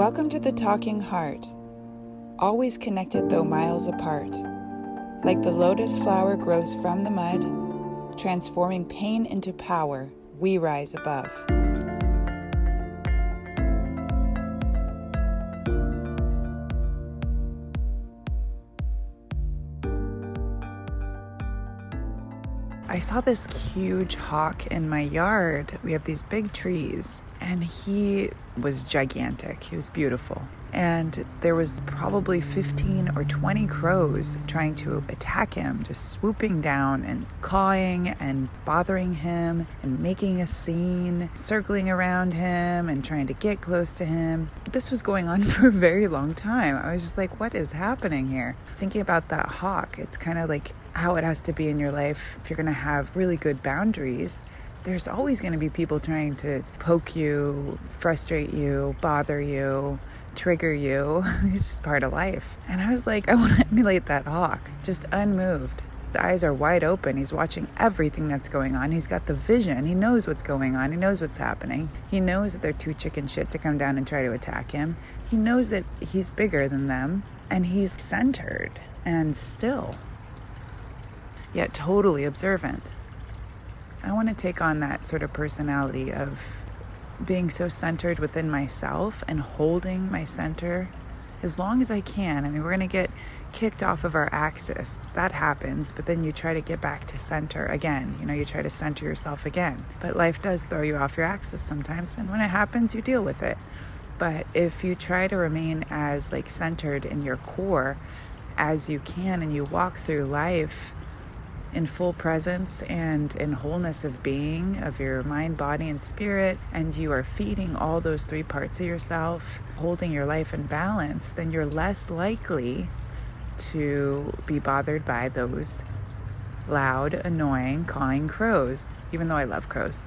Welcome to the Talking Heart, always connected though miles apart. Like the lotus flower grows from the mud, transforming pain into power, we rise above. I saw this huge hawk in my yard. We have these big trees, and he was gigantic. He was beautiful. And there was probably 15 or 20 crows trying to attack him, just swooping down and cawing and bothering him and making a scene, circling around him and trying to get close to him. This was going on for a very long time. I was just like, what is happening here? Thinking about that hawk, it's kind of like how it has to be in your life if you're going to have really good boundaries there's always going to be people trying to poke you, frustrate you, bother you, trigger you. it's part of life. And I was like, I want to emulate that hawk, just unmoved. The eyes are wide open. He's watching everything that's going on. He's got the vision. He knows what's going on. He knows what's happening. He knows that they're too chicken shit to come down and try to attack him. He knows that he's bigger than them and he's centered and still, yet totally observant. I want to take on that sort of personality of being so centered within myself and holding my center as long as I can. I mean, we're going to get kicked off of our axis. That happens, but then you try to get back to center again. You know, you try to center yourself again. But life does throw you off your axis sometimes, and when it happens, you deal with it. But if you try to remain as like centered in your core as you can and you walk through life in full presence and in wholeness of being, of your mind, body, and spirit, and you are feeding all those three parts of yourself, holding your life in balance, then you're less likely to be bothered by those loud, annoying, cawing crows, even though I love crows.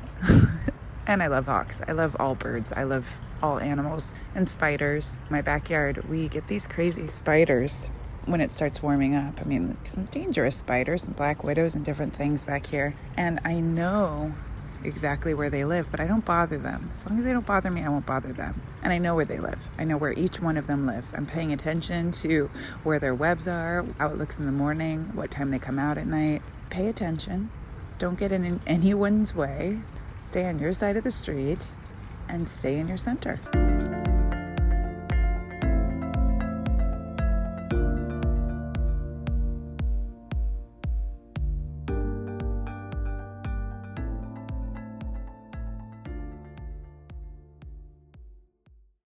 and I love hawks. I love all birds. I love all animals and spiders. My backyard, we get these crazy spiders when it starts warming up. I mean, some dangerous spiders, some black widows, and different things back here. And I know exactly where they live, but I don't bother them. As long as they don't bother me, I won't bother them. And I know where they live. I know where each one of them lives. I'm paying attention to where their webs are, how it looks in the morning, what time they come out at night. Pay attention. Don't get in anyone's way. Stay on your side of the street and stay in your center.